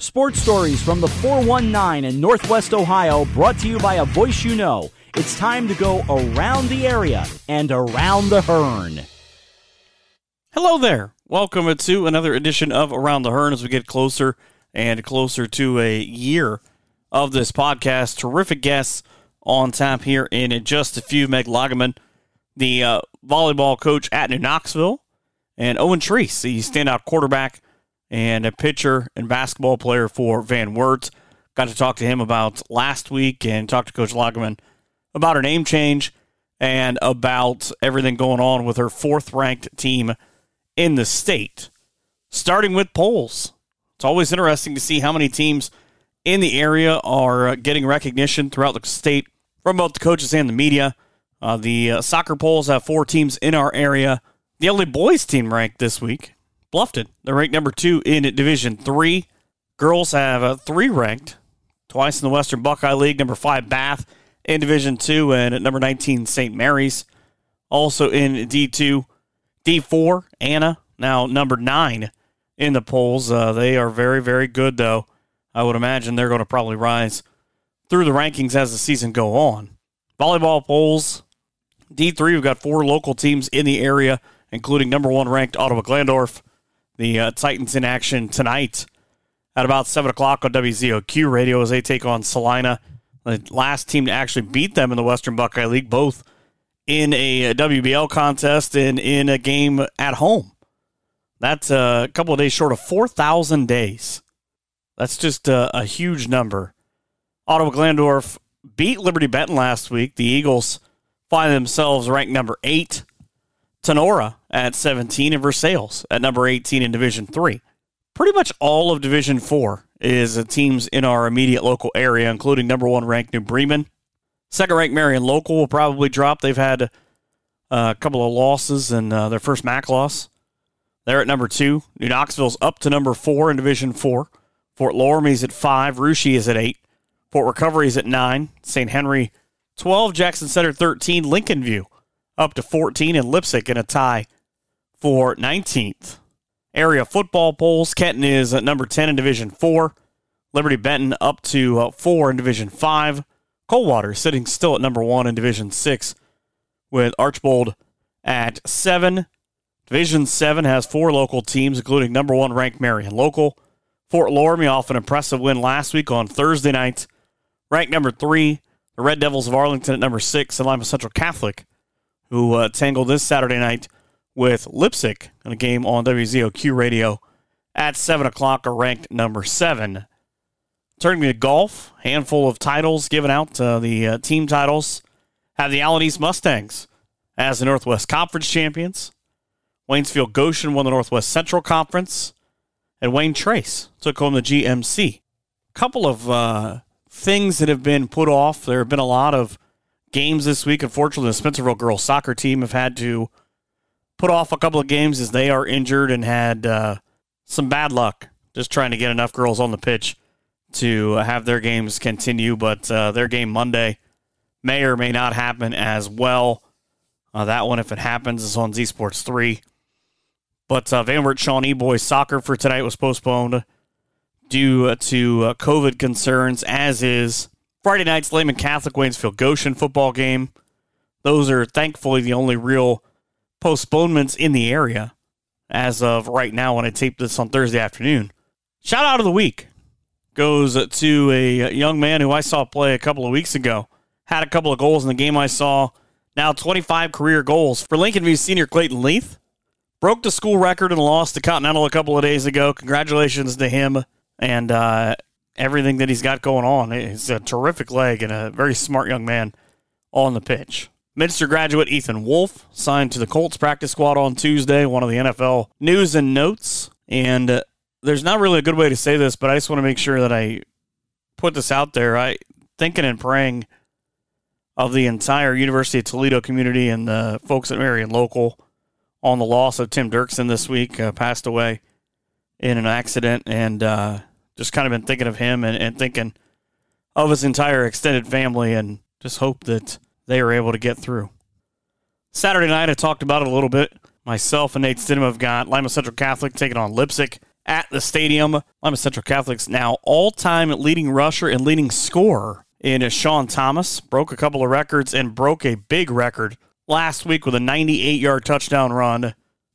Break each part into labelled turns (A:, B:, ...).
A: Sports stories from the 419 in Northwest Ohio brought to you by a voice you know. It's time to go around the area and around the Hearn.
B: Hello there. Welcome to another edition of Around the Hearn as we get closer and closer to a year of this podcast. Terrific guests on tap here in just a few. Meg Lagerman, the uh, volleyball coach at New Knoxville, and Owen Treese, the standout quarterback and a pitcher and basketball player for Van Wert. Got to talk to him about last week and talk to Coach Lagerman about her name change and about everything going on with her fourth ranked team in the state. Starting with polls. It's always interesting to see how many teams in the area are getting recognition throughout the state from both the coaches and the media. Uh, the uh, soccer polls have four teams in our area. The only boys team ranked this week, Bluffton. They're ranked number two in Division Three. Girls have uh, three ranked, twice in the Western Buckeye League. Number five, Bath in Division Two, and at number 19, St. Mary's. Also in D2, D4, Anna, now number nine in the polls. Uh, they are very, very good, though. I would imagine they're going to probably rise through the rankings as the season go on. Volleyball polls, D3, we've got four local teams in the area, including number one ranked Ottawa Glandorf. The uh, Titans in action tonight at about 7 o'clock on WZOQ radio as they take on Celina, the last team to actually beat them in the Western Buckeye League, both in a uh, WBL contest and in a game at home. That's uh, a couple of days short of 4,000 days. That's just a, a huge number. Ottawa Glandorf beat Liberty Benton last week. The Eagles find themselves ranked number eight. Tinora at 17 and Versailles at number 18 in Division 3. Pretty much all of Division 4 is teams in our immediate local area, including number one ranked New Bremen. Second ranked Marion Local will probably drop. They've had uh, a couple of losses and uh, their first MAC loss. They're at number two. New Knoxville's up to number four in Division 4. Fort Loramie's at five. Russia is at eight. Fort Recovery is at nine. St. Henry 12. Jackson Center 13. Lincoln View up to 14. And Leipsic in a tie for 19th. Area football polls. Kenton is at number 10 in Division 4. Liberty Benton up to uh, 4 in Division 5. Coldwater sitting still at number 1 in Division 6 with Archbold at 7. Division 7 has four local teams, including number 1 ranked Marion Local. Fort Loramie off an impressive win last week on Thursday night. Ranked number 3, the Red Devils of Arlington at number 6, and Lima Central Catholic, who uh, tangled this Saturday night with Leipsic in a game on WZOQ radio at 7 o'clock, are ranked number 7. Turning to golf, handful of titles given out. Uh, the uh, team titles have the Allen East Mustangs as the Northwest Conference champions. Waynesfield Goshen won the Northwest Central Conference, and Wayne Trace took home the GMC. A couple of uh, things that have been put off. There have been a lot of games this week. Unfortunately, the Spencerville girls soccer team have had to put off a couple of games as they are injured and had uh, some bad luck just trying to get enough girls on the pitch to have their games continue. But uh, their game Monday may or may not happen as well. Uh, that one, if it happens, is on Z Sports 3. But uh, Van Wert Shawnee boys soccer for tonight was postponed due to uh, COVID concerns, as is Friday night's Lehman Catholic Waynesfield Goshen football game. Those are thankfully the only real postponements in the area as of right now when I tape this on Thursday afternoon. Shout out of the week goes to a young man who I saw play a couple of weeks ago. Had a couple of goals in the game I saw. Now 25 career goals for Lincoln View senior Clayton Leith. Broke the school record and lost to Continental a couple of days ago. Congratulations to him and uh, everything that he's got going on. He's a terrific leg and a very smart young man on the pitch. Minster graduate Ethan Wolf signed to the Colts practice squad on Tuesday, one of the NFL news and notes. And uh, there's not really a good way to say this, but I just want to make sure that I put this out there. I thinking and praying of the entire University of Toledo community and the folks at Marion Local on the loss of Tim Dirksen this week, uh, passed away in an accident, and uh, just kind of been thinking of him and, and thinking of his entire extended family, and just hope that they were able to get through. Saturday night, I talked about it a little bit. Myself and Nate Stidham have got Lima Central Catholic taking on Leipsic
C: at the stadium. Lima Central Catholic's now all time leading rusher and leading scorer in Sean Thomas. Broke a couple of records and broke a big record last week with a 98 yard touchdown run.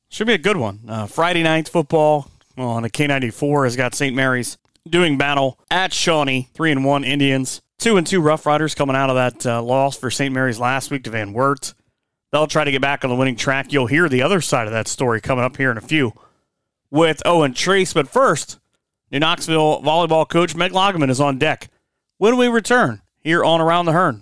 C: Should be a good one. Uh, Friday night football on a K94 has got St. Mary's doing battle at Shawnee. Three and one Indians. Two and two Rough Riders coming out of that uh, loss for St. Mary's last week to Van Wert. They'll try to get back on the winning track. You'll hear the other side of that story coming up here in a few with Owen Treese. But first, New Knoxville volleyball coach Meg Loggeman is on deck when we return here on Around the Hearn.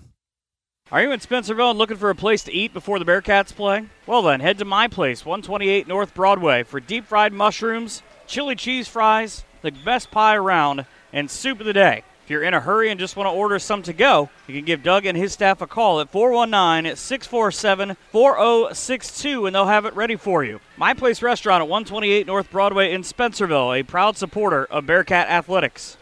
B: Are you in Spencerville and looking for a place to eat before the Bearcats play? Well, then, head to my place, 128 North Broadway, for deep fried mushrooms, chili cheese fries, the best pie around, and soup of the day. If you're in a hurry and just want to order some to go, you can give Doug and his staff a call at 419 647 4062 and they'll have it ready for you. My Place Restaurant at 128 North Broadway in Spencerville, a proud supporter of Bearcat Athletics.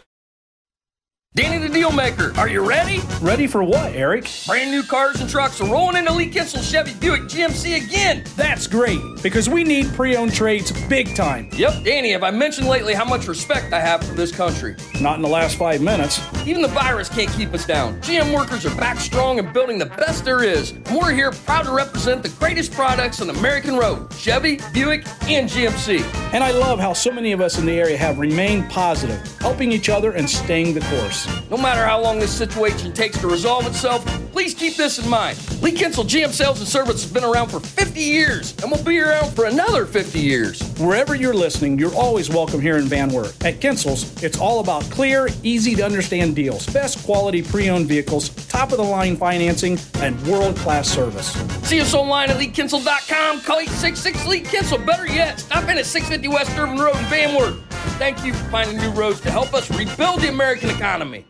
D: Danny the Dealmaker, are you ready?
E: Ready for what, Eric?
D: Brand new cars and trucks are rolling into Lee Kinsel Chevy Buick GMC again.
E: That's great, because we need pre owned trades big time.
D: Yep, Danny, have I mentioned lately how much respect I have for this country?
E: Not in the last five minutes.
D: Even the virus can't keep us down. GM workers are back strong and building the best there is. And we're here proud to represent the greatest products on the American road Chevy, Buick, and GMC.
E: And I love how so many of us in the area have remained positive, helping each other and staying the course.
D: No matter how long this situation takes to resolve itself, please keep this in mind. Lee Kinsel GM Sales and Service has been around for 50 years and will be around for another 50 years.
E: Wherever you're listening, you're always welcome here in Van Wert. At Kinsel's, it's all about clear, easy to understand deals, best quality pre owned vehicles, top of the line financing, and world class service.
D: See us online at LeeKinsel.com. Call 866 Lee Kinsel. Better yet, stop in at 650 West Irvin Road in Van Wert. Thank you for finding new roads to help us rebuild the American economy.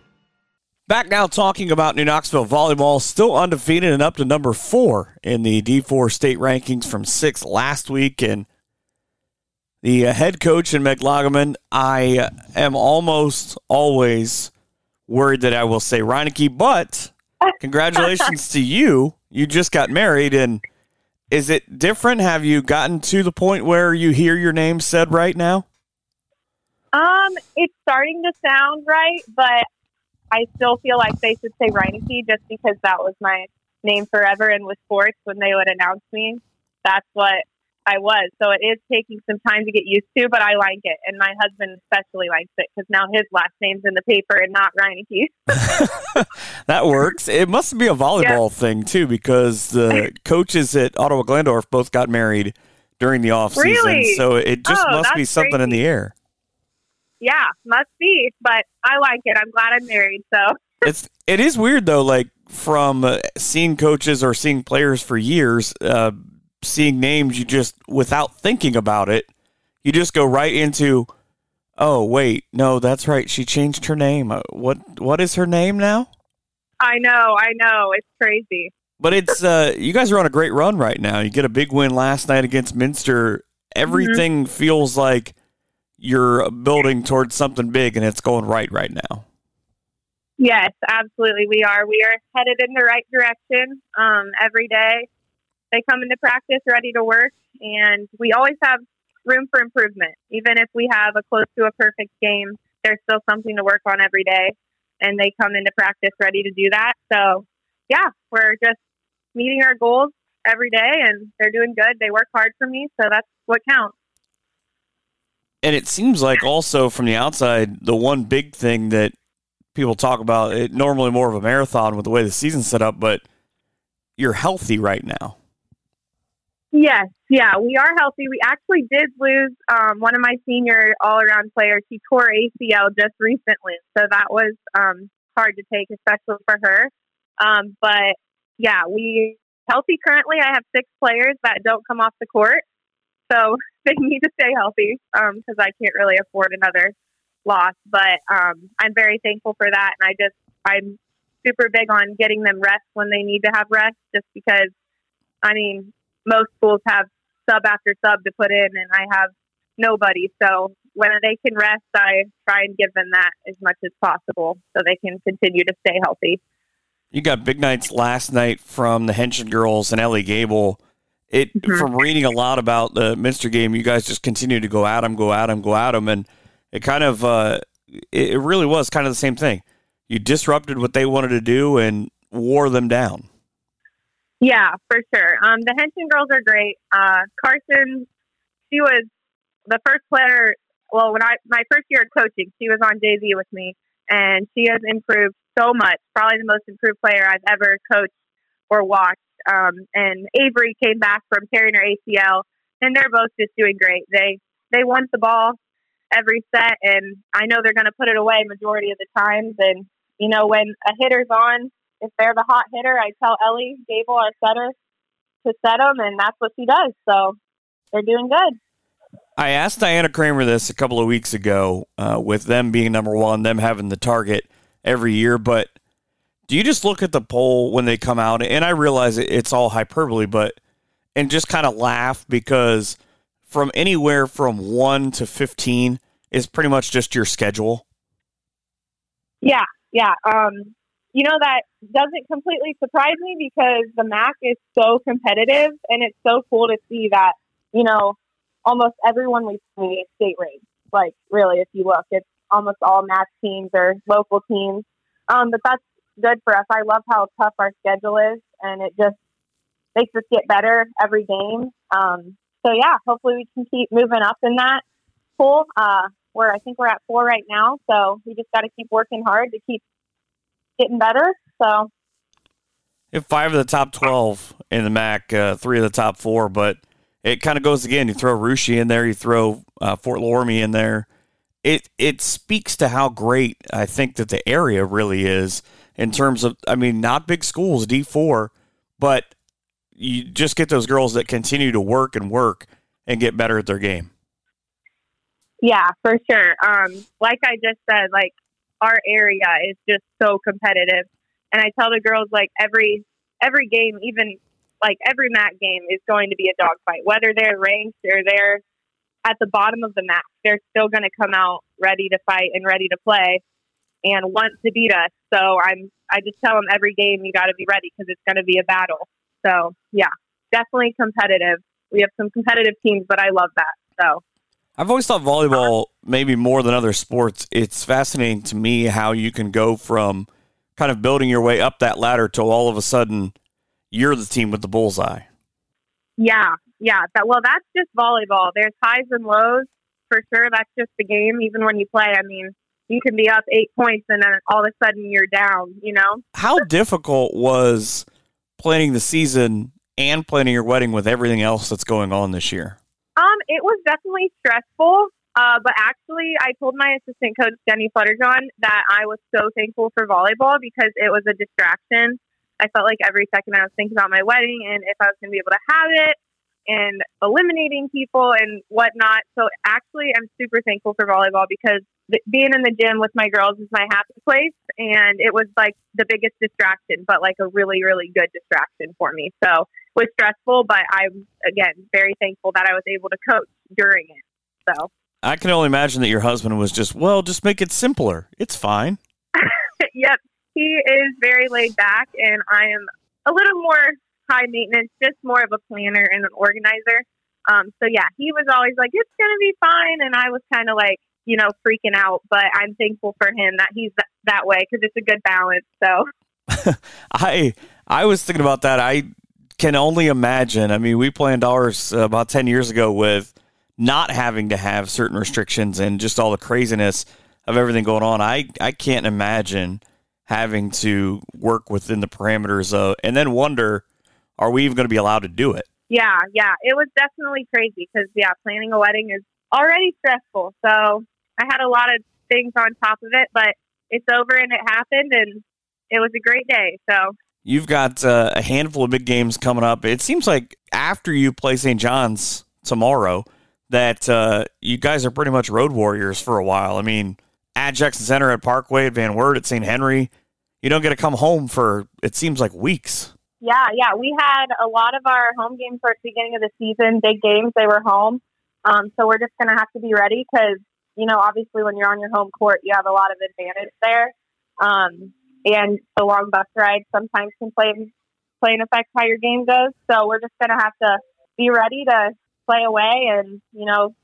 C: Back now talking about New Knoxville volleyball, still undefeated and up to number four in the D4 state rankings from six last week. And the uh, head coach in Meg Loggeman, I am almost always worried that I will say Reineke, but congratulations to you. You just got married. And is it different? Have you gotten to the point where you hear your name said right now?
F: Um, it's starting to sound right, but I still feel like they should say Reineke just because that was my name forever. And with sports, when they would announce me, that's what I was. So it is taking some time to get used to, but I like it. And my husband especially likes it because now his last name's in the paper and not Reineke.
C: that works. It must be a volleyball yeah. thing, too, because the coaches at Ottawa Glandorf both got married during the off season.
F: Really?
C: So it just oh, must be something
F: crazy.
C: in the air
F: yeah, must be. But I like it. I'm glad I'm married. So
C: it's it is weird though. Like from uh, seeing coaches or seeing players for years, uh, seeing names, you just without thinking about it, you just go right into. Oh wait, no, that's right. She changed her name. Uh, what what is her name now?
F: I know, I know. It's crazy.
C: But it's uh, you guys are on a great run right now. You get a big win last night against Minster. Everything mm-hmm. feels like you're building towards something big and it's going right right now.
F: Yes, absolutely. We are. We are headed in the right direction um, every day. They come into practice ready to work, and we always have room for improvement. Even if we have a close to a perfect game, there's still something to work on every day, and they come into practice ready to do that. So, yeah, we're just meeting our goals every day, and they're doing good. They work hard for me, so that's what counts.
C: And it seems like also from the outside, the one big thing that people talk about, it normally more of a marathon with the way the season's set up, but you're healthy right now.
F: Yes, yeah, we are healthy. We actually did lose um, one of my senior all around players. She tore ACL just recently, so that was um, hard to take, especially for her. Um, but yeah, we healthy currently. I have six players that don't come off the court, so they need to stay healthy because um, I can't really afford another loss. But um, I'm very thankful for that, and I just I'm super big on getting them rest when they need to have rest, just because I mean most schools have sub after sub to put in, and I have nobody. So when they can rest, I try and give them that as much as possible so they can continue to stay healthy.
C: You got big nights last night from the Henshin girls and Ellie Gable It
F: Mhm.
C: from reading a lot about the Minster game, you guys just continue to go at them, go at them, go at them, and it kind of uh, it, it really was kind of the same thing. You disrupted what they wanted to do and wore them down.
F: Yeah, for sure. Um, the Henson girls are great. Uh, Carson, she was the first player. Well, when I my first year of coaching, she was on JV with me, and she has improved so much. Probably the most improved player I've ever coached or watched. Um, and Avery came back from tearing her ACL, and they're both just doing great. They they want the ball every set, and I know they're going to put it away majority of the times. And you know, when a hitter's on, if they're the hot hitter, I tell Ellie Gable, our setter, to set them, and that's what she does. So they're doing good.
C: I asked Diana Kramer this a couple of weeks ago, uh, with them being number one, them having the target every year. But do you just look at the poll when they come out? And I realize it's all hyperbole, but and just kind of laugh because from anywhere from one to fifteen is pretty much just your schedule.
F: Yeah, yeah. Um, you know that doesn't completely surprise me because the MAC is so competitive, and it's so cool to see that you know almost everyone we play is state ranked. Like really, if you look, it's almost all MAC teams or local teams. Um, but that's good for us. I love how tough our schedule is, and it just makes us get better every game. Um, so yeah, hopefully we can keep moving up in that pool. Uh, where I think we're at four right now, so we just got to keep working hard to keep getting better. So
C: if five of the top twelve in the MAC, uh, three of the top four, but it kind of goes again. You throw Russia in there, you throw uh, Fort Loramie in there. It it speaks to how great I think that the area really is in terms of. I mean, not big schools, D four, but you just get those girls that continue to work and work and get better at their game.
F: yeah, for sure. Um, like I just said, like our area is just so competitive, and I tell the girls like every every game, even like every MAC game, is going to be a dogfight. Whether they're ranked or they're at the bottom of the MAC, they're still going to come out ready to fight and ready to play and want to beat us. So I'm I just tell them every game you got to be ready because it's going to be a battle. So yeah, definitely competitive. We have some competitive teams, but I love that. So
C: I've always thought volleyball, maybe more than other sports, it's fascinating to me how you can go from kind of building your way up that ladder till all of a sudden you're the team with the bullseye.
F: Yeah, yeah. That well, that's just volleyball. There's highs and lows for sure. That's just the game. Even when you play, I mean, you can be up eight points and then all of a sudden you're down. You know?
C: How difficult was planning the season and planning your wedding with everything else that's going on this year?
F: Um, it was definitely stressful. Uh, but actually, I told my assistant coach Jenny Flutterjohn that I was so thankful for volleyball because it was a distraction. I felt like every second I was thinking about my wedding and if I was going to be able to have it and eliminating people and whatnot. So actually, I'm super thankful for volleyball because th- being in the gym with my girls is my happy place, and it was like the biggest distraction, but like a really, really good distraction for me. So it was stressful, but I'm again very thankful that I was able to coach during it. So
C: I can only imagine that your husband was just, well, just make it simpler. It's fine.
F: yep, he is very laid back, and I am a little more high maintenance, just more of a planner and an organizer. Um, so yeah, he was always like, "It's gonna be fine," and I was kind of like, you know, freaking out. But I'm thankful for him that he's th- that way because it's a good balance. So
C: I I was thinking about that. I can only imagine. I mean, we planned ours about 10 years ago with not having to have certain restrictions and just all the craziness of everything going on. I, I can't imagine having to work within the parameters of, and then wonder, are we even going to be allowed to do it?
F: yeah, yeah, it was definitely crazy because yeah, planning a wedding is already stressful. So I had a lot of things on top of it, but it's over and it happened, and it was a great day. So
C: You've got uh, a handful of big games coming up. It seems like after you play St. John's tomorrow, that uh, you guys are pretty much road warriors for a while. I mean, at Jackson Center, at Parkway, at Van Wert, at St. Henry, you don't get to come home for it seems like weeks.
F: Yeah, yeah. We had a lot of our home games for the beginning of the season, big games, they were home. Um, so we're just going to have to be ready because, you know, obviously when you're on your home court, you have a lot of advantage there. Um, and the long bus ride sometimes can play, play an effect how your game goes. So we're just going to have to be ready to play away, and you know,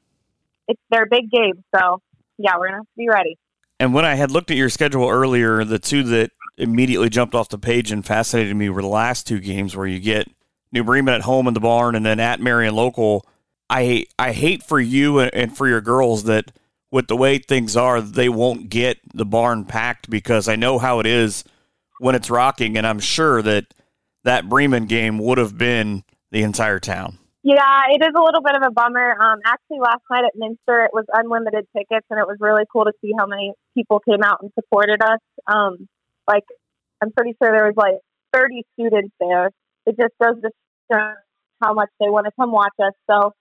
F: it's their big game. So yeah, we're gonna have to be ready.
B: And when I had looked at your schedule earlier, the two that immediately jumped off the page and fascinated me were the last two games where you get New Bremen at home in the barn and then at Marion Local. I I hate for you and for your girls that with the way things are, they won't get the barn packed because I know how it is when it's rocking, and I'm sure that that Bremen game would have been the entire town.
F: Yeah, it is a little bit of a bummer. Um, actually, last night at Minster, it was unlimited tickets, and it was really cool to see how many people came out and supported us. Um, like, I'm pretty sure there was like 30 students there. It just goes to show how much they want to come watch us. So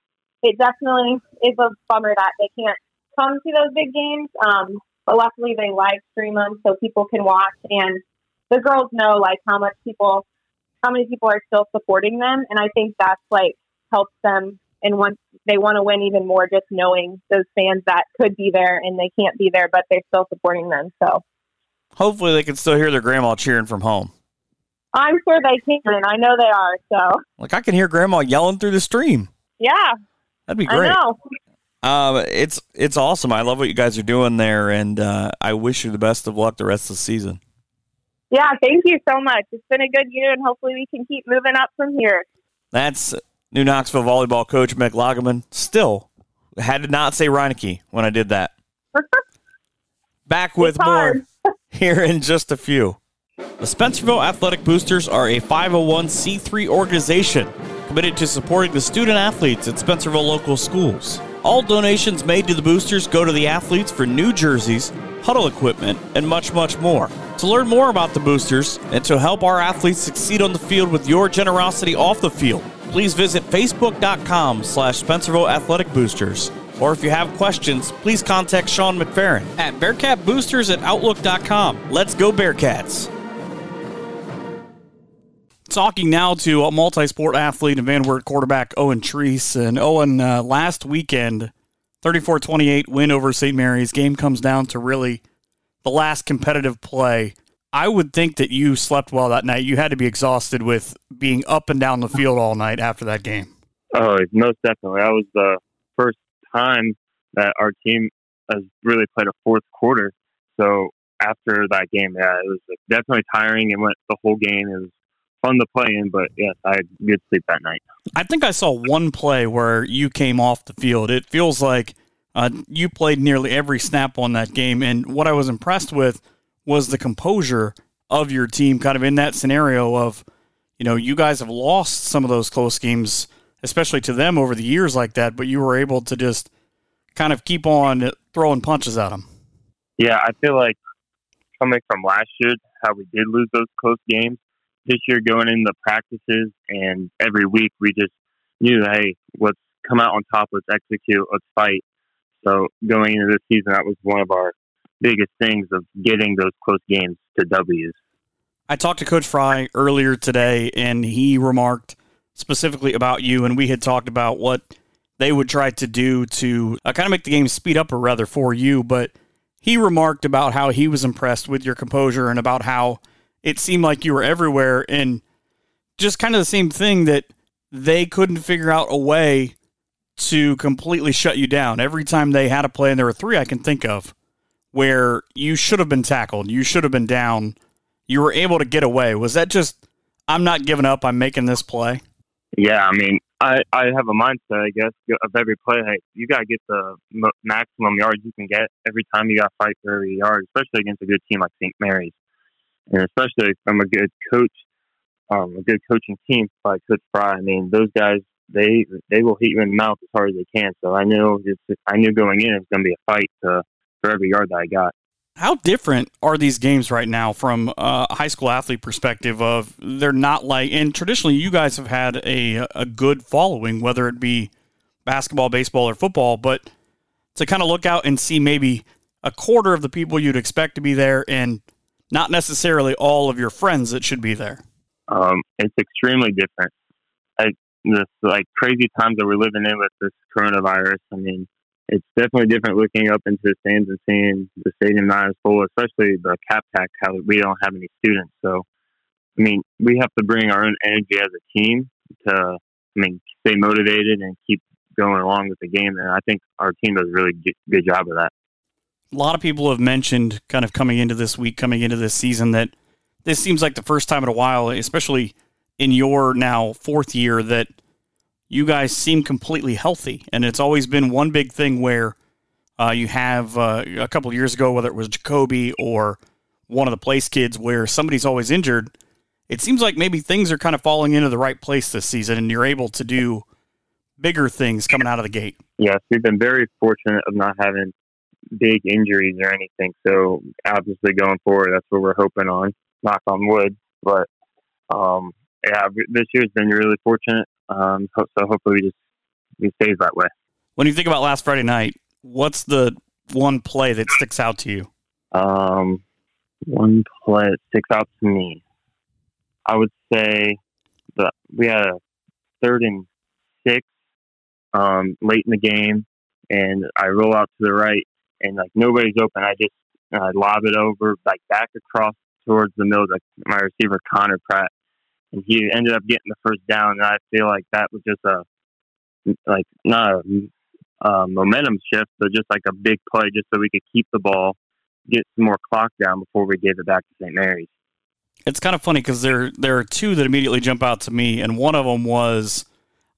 F: it definitely is a bummer that they can't come to those big games. Um, but luckily, they live stream them so people can watch, and the girls know like how much people, how many people are still supporting them, and I think that's like helps them and once they want to win even more just knowing those fans that could be there and they can't be there but they're still supporting them so
B: hopefully they can still hear their grandma cheering from home
F: i'm sure they can and i know they are so
B: like i can hear grandma yelling through the stream
F: yeah
B: that'd be great um, it's it's awesome. I love what you guys are doing there, and uh, I wish you the best of luck the rest of the season.
F: Yeah, thank you so much. It's been a good year, and hopefully we can keep moving up from here.
B: That's New Knoxville volleyball coach Meg Lagerman. Still had to not say Reineke when I did that. Back with more here in just a few. The Spencerville Athletic Boosters are a 501c3 organization committed to supporting the student athletes at Spencerville local schools. All donations made to the boosters go to the athletes for new jerseys, huddle equipment, and much, much more. To learn more about the boosters and to help our athletes succeed on the field with your generosity off the field, please visit facebook.com slash Spencerville Athletic Boosters. Or if you have questions, please contact Sean McFerrin at BearcatBoosters at Outlook.com. Let's go Bearcats! Talking now to a multi-sport athlete and Van Wert quarterback Owen Treese. And Owen, uh, last weekend, 34-28 win over St. Mary's. Game comes down to really the last competitive play I would think that you slept well that night. You had to be exhausted with being up and down the field all night after that game.
G: Oh, most definitely. That was the first time that our team has really played a fourth quarter. So after that game, yeah, it was definitely tiring. It went the whole game. It was fun to play in, but yes, I had good sleep that night.
B: I think I saw one play where you came off the field. It feels like uh, you played nearly every snap on that game. And what I was impressed with – was the composure of your team kind of in that scenario of, you know, you guys have lost some of those close games, especially to them over the years like that, but you were able to just kind of keep on throwing punches at them.
G: Yeah, I feel like coming from last year, how we did lose those close games, this year going into practices and every week we just knew, hey, let's come out on top, let's execute, let's fight. So going into this season, that was one of our biggest things of getting those close games to W's.
B: I talked to Coach Frye earlier today, and he remarked specifically about you, and we had talked about what they would try to do to uh, kind of make the game speed up, or rather for you. But he remarked about how he was impressed with your composure and about how it seemed like you were everywhere, and just kind of the same thing that they couldn't figure out a way to completely shut you down. Every time they had a play, and there were three I can think of where you should have been tackled, you should have been down, you were able to get away. Was that just I'm not giving up, I'm making this play?
G: Yeah, I mean, I I have a mindset, I guess, of every play. You got to get the maximum yards you can get every time. You got to fight for every yard, especially against a good team like St. Mary's, and especially from a good coach, um, a good coaching team like Coach Frye. I mean, those guys they they will hit you in the mouth as hard as they can. So I knew just I knew going in it was going to be a fight to for every yard that I got.
B: How different are these games right now from a high school athlete perspective? Of they're not like, and traditionally you guys have had a a good following, whether it be basketball, baseball, or football, but to kind of look out and see maybe a quarter of the people you'd expect to be there, and not necessarily all of your friends that should be there.
G: Um, it's extremely different. I, this like crazy times that we're living in with this coronavirus. I mean, it's definitely different looking up into the stands and seeing the stadium not as full, especially the cap pack, how we don't have any students. So, I mean, we have to bring our own energy as a team to I mean, stay motivated and keep going along with the game. And I think our team does a really good, good job of that.
B: A lot of people have mentioned, kind of coming into this week, coming into this season, that this seems like the first time in a while, especially in your now fourth year, that you guys seem completely healthy. And it's always been one big thing where uh, you have uh, a couple years ago, whether it was Jacoby or one of the place kids, where somebody's always injured. It seems like maybe things are kind of falling into the right place this season, and you're able to do bigger things coming out of the gate.
G: Yes, we've been very fortunate of not having big injuries or anything. So obviously going forward, that's what we're hoping on. Knock on wood. But um, yeah, this year's been really fortunate. Um, so hopefully we just we stays that way.
B: When you think about last Friday night, what's the one play that sticks out to you?
G: Um, one play that sticks out to me. I would say that we had a third and six um, late in the game, and I roll out to the right, and like nobody's open. I just I lob it over like back across towards the middle, like my receiver Connor Pratt, and he ended up getting the first down. And I feel like that was just a like not a, a momentum shift, but just like a big play, just so we could keep the ball, get some more clock down before we gave it back to St. Mary's.
B: It's kind of funny because there there are two that immediately jump out to me, and one of them was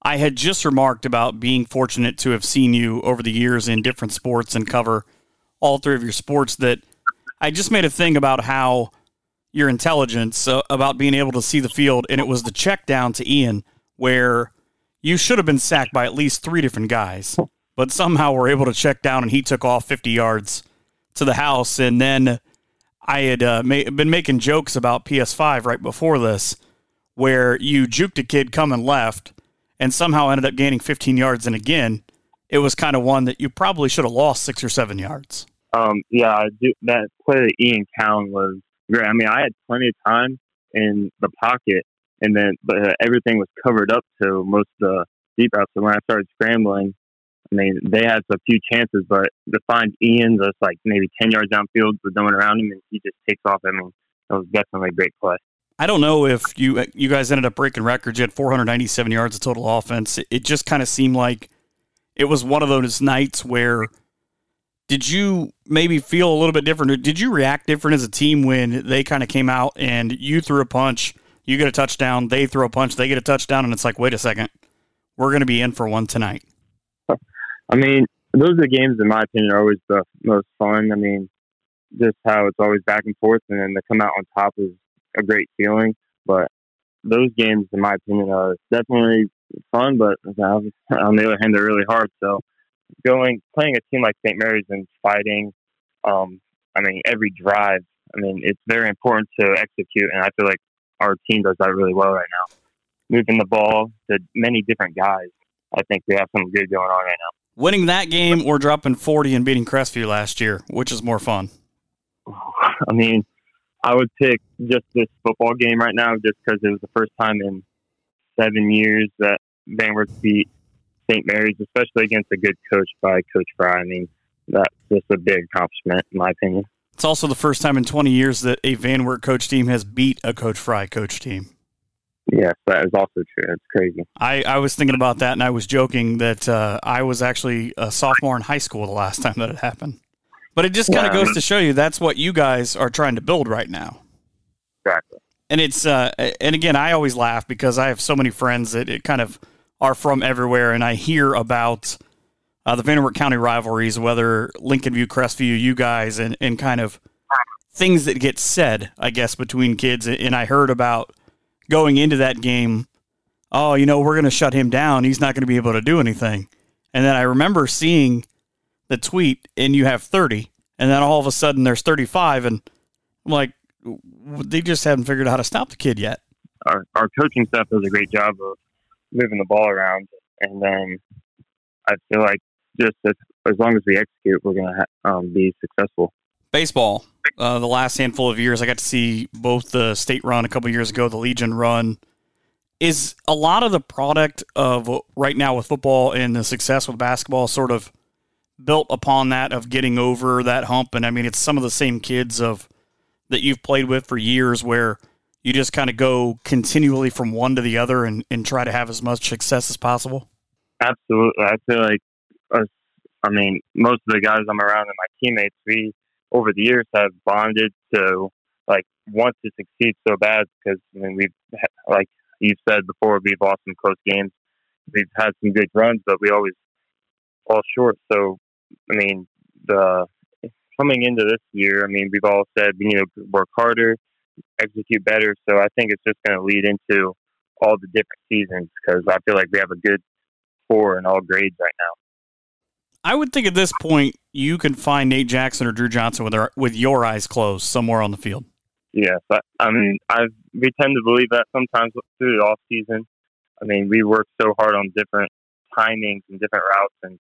B: I had just remarked about being fortunate to have seen you over the years in different sports and cover all three of your sports. That I just made a thing about how your intelligence uh, about being able to see the field, and it was the check down to Ian where you should have been sacked by at least three different guys, but somehow were able to check down, and he took off 50 yards to the house, and then I had uh, ma- been making jokes about PS5 right before this, where you juked a kid coming left and somehow ended up gaining 15 yards. And again, it was kind of one that you probably should have lost six or seven yards.
G: Um, yeah, that play that Ian Cowan was great. I mean, I had plenty of time in the pocket, and then but uh, everything was covered up to most of the deep routes. So when I started scrambling, I mean, they had a few chances, but to find Ian just like maybe 10 yards downfield with no one around him and he just takes off. I mean, it was definitely a great play.
B: I don't know if you you guys ended up breaking records. You had 497 yards of total offense. It just kind of seemed like it was one of those nights where did you maybe feel a little bit different? Did you react different as a team when they kind of came out and you threw a punch, you get a touchdown, they throw a punch, they get a touchdown, and it's like, wait a second, we're going to be in for one tonight.
G: I mean, those are the games, in my opinion, are always the most fun. I mean, just how it's always back and forth, and then to come out on top is a great feeling. But those games, in my opinion, are definitely fun. But on the other hand, they're really hard. So going playing a team like St. Mary's and fighting, um, I mean, every drive. I mean, it's very important to execute, and I feel like our team does that really well right now. Moving the ball to many different guys. I think we have something good going on right now
B: winning that game or dropping 40 and beating Crestview last year? Which is more fun?
G: I mean, I would pick just this football game right now just because it was the first time in seven years that Van Wert beat St. Mary's, especially against a good coach by Coach Frye. I mean, that's just a big accomplishment, in my opinion.
B: It's also the first time in 20 years that a Van Wert coach team has beat a Coach Frye coach team.
G: Yes, that is also true. It's crazy.
B: I, I was thinking about that, and I was joking that uh, I was actually a sophomore in high school the last time that it happened. But it just kind of goes to show you that's what you guys are trying to build right now.
G: Exactly.
B: And it's uh, and again, I always laugh because I have so many friends that it kind of are from everywhere, and I hear about uh, the Van Wert County rivalries, whether Lincoln View, Crestview, you guys, and and kind of things that get said, I guess, between kids. And I heard about going into that game, oh, you know, we're going to shut him down. He's not going to be able to do anything. And then I remember seeing the tweet, and you have 30, and then all of a sudden there's 35, and I'm like, they just haven't figured out how to stop the kid yet.
G: Our, our coaching staff does a great job of moving the ball around, and then I feel like just as, as long as we execute, we're going to ha- um, be successful.
B: Baseball uh, the last handful of years. I got to see both the state run a couple years ago, the Legion run. Is a lot of the product of right now with football and the success with basketball sort of built upon that of getting over that hump? And I mean, it's some of the same kids of that you've played with for years where you just kind of go continually from one to the other and, and try to have as much success as possible?
G: Absolutely. I feel like us, I mean, most of the guys I'm around and my teammates, we over the years have bonded to like want to succeed so bad because I mean we've like you said before we've lost some close games. We've had some good runs, but we always fall short. So I mean the coming into this year, I mean we've all said we need to work harder, execute better. So I think it's just going to lead into all the different seasons because I feel like we have a good four in all grades right now.
B: I would think at this point you can find Nate Jackson or Drew Johnson with their, with your eyes closed somewhere on the field.
G: Yes, I, I mean I we tend to believe that sometimes through the off season. I mean we work so hard on different timings and different routes, and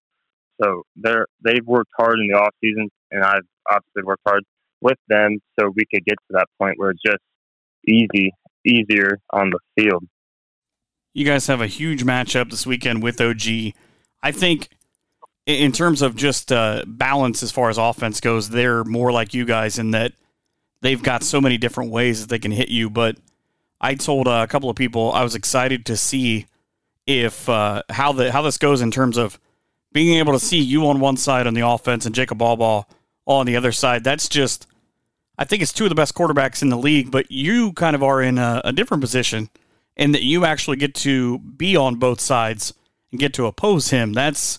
G: so they're they've worked hard in the off season, and I've obviously worked hard with them so we could get to that point where it's just easy easier on the field.
B: You guys have a huge matchup this weekend with OG. I think in terms of just uh, balance as far as offense goes, they're more like you guys in that they've got so many different ways that they can hit you. But I told uh, a couple of people I was excited to see if uh, how the how this goes in terms of being able to see you on one side on the offense and Jacob Ball on the other side. That's just I think it's two of the best quarterbacks in the league, but you kind of are in a, a different position in that you actually get to be on both sides and get to oppose him. That's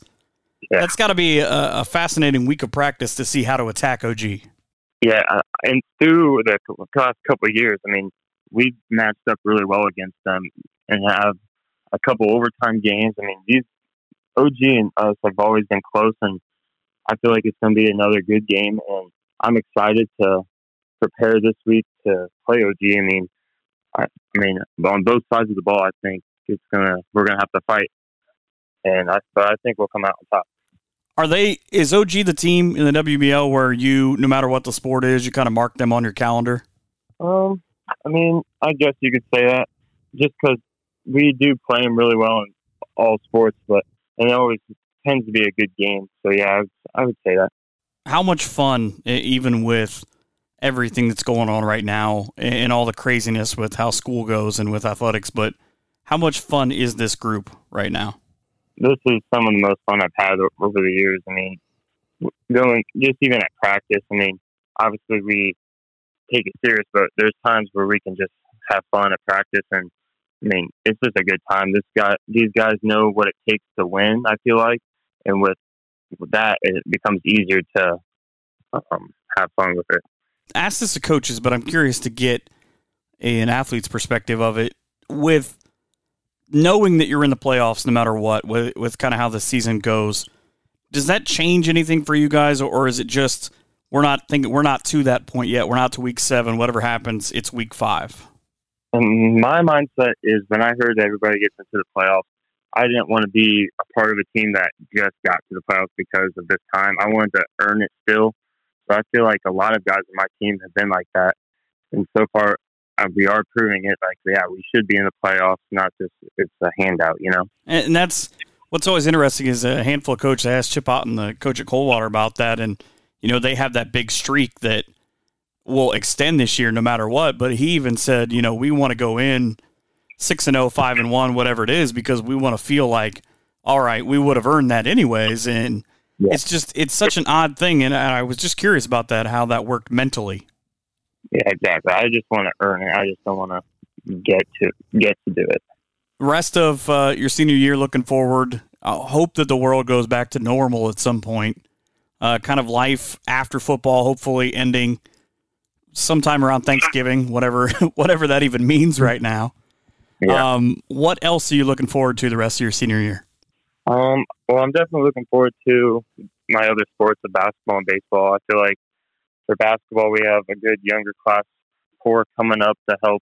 B: yeah. that's got to be a, a, fascinating week of practice to see how to attack OG.
G: Yeah, uh, and through the last couple of years, I mean, we've matched up really well against them and have a couple overtime games. I mean, these OG and us have always been close, and I feel like it's going to be another good game. And I'm excited to prepare this week to play OG. I mean, I, I mean, on both sides of the ball, I think it's gonna we're gonna have to fight, and I but I think we'll come out on top.
B: Are they? Is OG the team in the WBL where you, no matter what the sport is, you kind of mark them on your calendar?
G: Um, I mean, I guess you could say that, just because we do play them really well in all sports, but and it always tends to be a good game. So yeah, I would, I would say that.
B: How much fun, even with everything that's going on right now and all the craziness with how school goes and with athletics, but how much fun is this group right now?
G: This is some of the most fun I've had over the years. I mean, going just even at practice. I mean, obviously we take it serious, but there's times where we can just have fun at practice, and I mean, it's just a good time. This guy, these guys know what it takes to win. I feel like, and with, that, it becomes easier to um, have fun with it
B: ask this to coaches, but I'm curious to get an athlete's perspective of it with knowing that you're in the playoffs no matter what, with, with kind of how the season goes. Does that change anything for you guys, or is it just we're not thinking we're not to that point yet? We're not to week seven. Whatever happens, it's week five.
G: And my mindset is when I heard that everybody gets into the playoffs, I didn't want to be a part of a team that just got to the playoffs because of this time. I wanted to earn it still so I feel like a lot of guys in my team have been like that, and so far uh, we are proving it. Like, yeah, we should be in the playoffs, not just it's a handout, you know.
B: And, that's what's always interesting is a handful of coaches. I asked Chip Otten, the coach at Coldwater, about that, and you know they have that big streak that will extend this year no matter what. But he even said, you know, we want to go in six and 0, 5 and one, whatever it is, because we want to feel like, all right, we would have earned that anyways, and yeah. It's just it's such an odd thing, and I was just curious about that, how that worked mentally.
G: Yeah, exactly. I just want to earn it. I just don't want to get to get to do it.
B: Rest of uh, your senior year, looking forward. I hope that the world goes back to normal at some point. Uh, kind of life after football, hopefully ending sometime around Thanksgiving, whatever whatever that even means right now. Yeah. Um, what else are you looking forward to the rest of your senior year?
G: Um, well, I'm definitely looking forward to my other sports of basketball and baseball. I feel like for basketball, we have a good younger class core coming up to help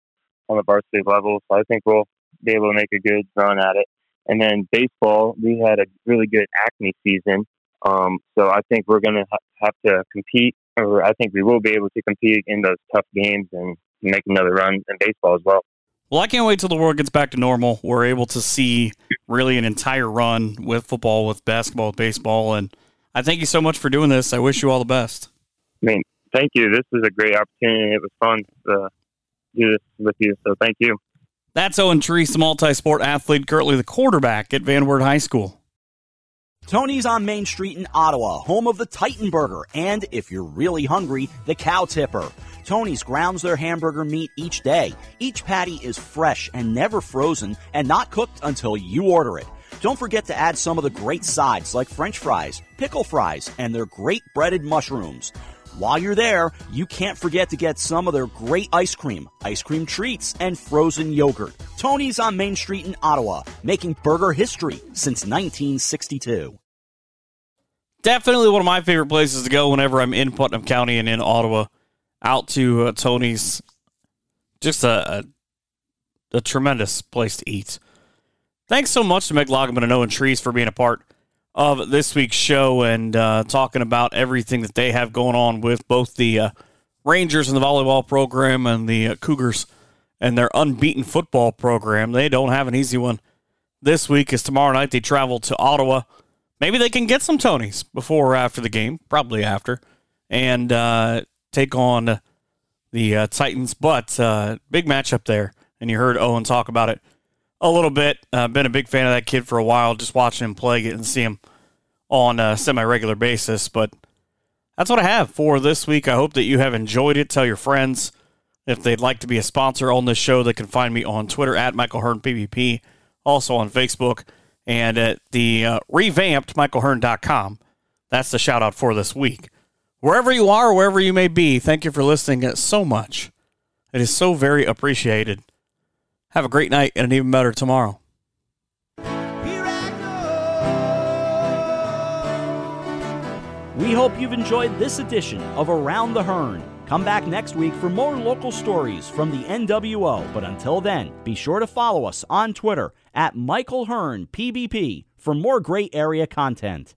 G: on the varsity level. So I think we'll be able to make a good run at it. And then baseball, we had a really good Acme season. Um, so I think we're going to ha- have to compete, or I think we will be able to compete in those tough games and make another run in baseball as well.
B: Well, I can't wait till the world gets back to normal. We're able to see really an entire run with football, with basketball, with baseball, and I thank you so much for doing this. I wish you all the best.
G: I mean, thank you. This is a great opportunity. It was fun. to do this with you. So thank you.
B: That's Owen Treese, a multi-sport athlete, currently the quarterback at Van Wert High School.
H: Tony's on Main Street in Ottawa, home of the Titan Burger, and if you're really hungry, the Cow Tipper. Tony's grounds their hamburger meat each day. Each patty is fresh and never frozen and not cooked until you order it. Don't forget to add some of the great sides like french fries, pickle fries, and their great breaded mushrooms. While you're there, you can't forget to get some of their great ice cream, ice cream treats, and frozen yogurt. Tony's on Main Street in Ottawa, making burger history since 1962.
B: Definitely one of my favorite places to go whenever I'm in Putnam County and in Ottawa. Out to uh, Tony's, just a, a, a tremendous place to eat. Thanks so much to Meg Loggeman and Owen Treese for being a part of this week's show and uh, talking about everything that they have going on with both the uh, Rangers and the volleyball program and the uh, Cougars and their unbeaten football program. They don't have an easy one this week, as tomorrow night they travel to Ottawa. Maybe they can get some Tonys before or after the game, probably after, and uh, take on the uh, Titans. But uh, big matchup there, and you heard Owen talk about it a little bit. Uh, been a big fan of that kid for a while, just watching him play, getting to see him on a semi regular basis. But that's what I have for this week. I hope that you have enjoyed it. Tell your friends if they'd like to be a sponsor on this show. They can find me on Twitter at Michael Hearn PBP, also on Facebook, and at the uh, revamped MichaelHearn.com. That's the shout out for this week. Wherever you are, wherever you may be, thank you for listening so much. It is so very appreciated. Have a great night and an even better tomorrow.
H: We hope you've enjoyed this edition of Around the Hearn. Come back next week for more local stories from the NWO. But until then, be sure to follow us on Twitter at Michael Hearn PBP for more great area content.